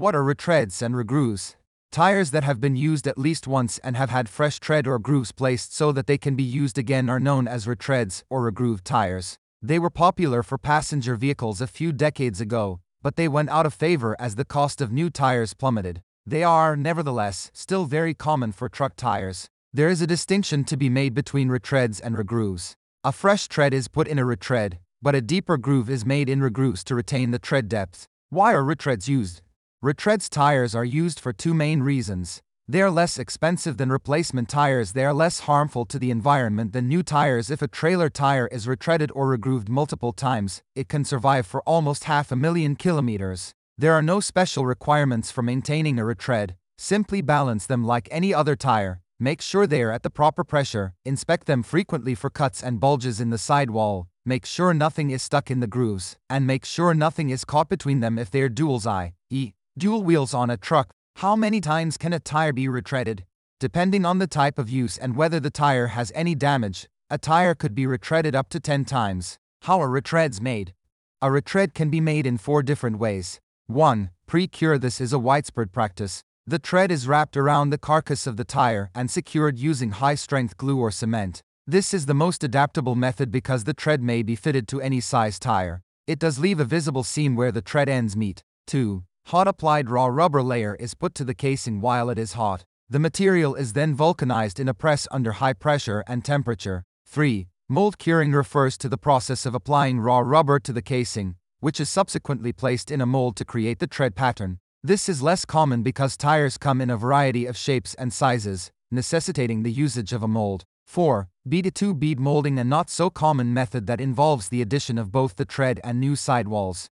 What are retreads and regrooves? Tires that have been used at least once and have had fresh tread or grooves placed so that they can be used again are known as retreads or regrooved tires. They were popular for passenger vehicles a few decades ago, but they went out of favor as the cost of new tires plummeted. They are, nevertheless, still very common for truck tires. There is a distinction to be made between retreads and regrooves. A fresh tread is put in a retread, but a deeper groove is made in regrooves to retain the tread depth. Why are retreads used? Retreads tires are used for two main reasons. They are less expensive than replacement tires, they are less harmful to the environment than new tires. If a trailer tire is retreaded or regrooved multiple times, it can survive for almost half a million kilometers. There are no special requirements for maintaining a retread, simply balance them like any other tire, make sure they are at the proper pressure, inspect them frequently for cuts and bulges in the sidewall, make sure nothing is stuck in the grooves, and make sure nothing is caught between them if they are dual's eye, e. dual wheels on a truck. How many times can a tire be retreaded? Depending on the type of use and whether the tire has any damage, a tire could be retreaded up to 10 times. How are retreads made? A retread can be made in four different ways. 1. Pre-cure This is a widespread practice. The tread is wrapped around the carcass of the tire and secured using high-strength glue or cement. This is the most adaptable method because the tread may be fitted to any size tire. It does leave a visible seam where the tread ends meet. 2. Hot applied raw rubber layer is put to the casing while it is hot. The material is then vulcanized in a press under high pressure and temperature. 3. Mold curing refers to the process of applying raw rubber to the casing, which is subsequently placed in a mold to create the tread pattern. This is less common because tires come in a variety of shapes and sizes, necessitating the usage of a mold. 4. Bead to bead molding a not so common method that involves the addition of both the tread and new sidewalls.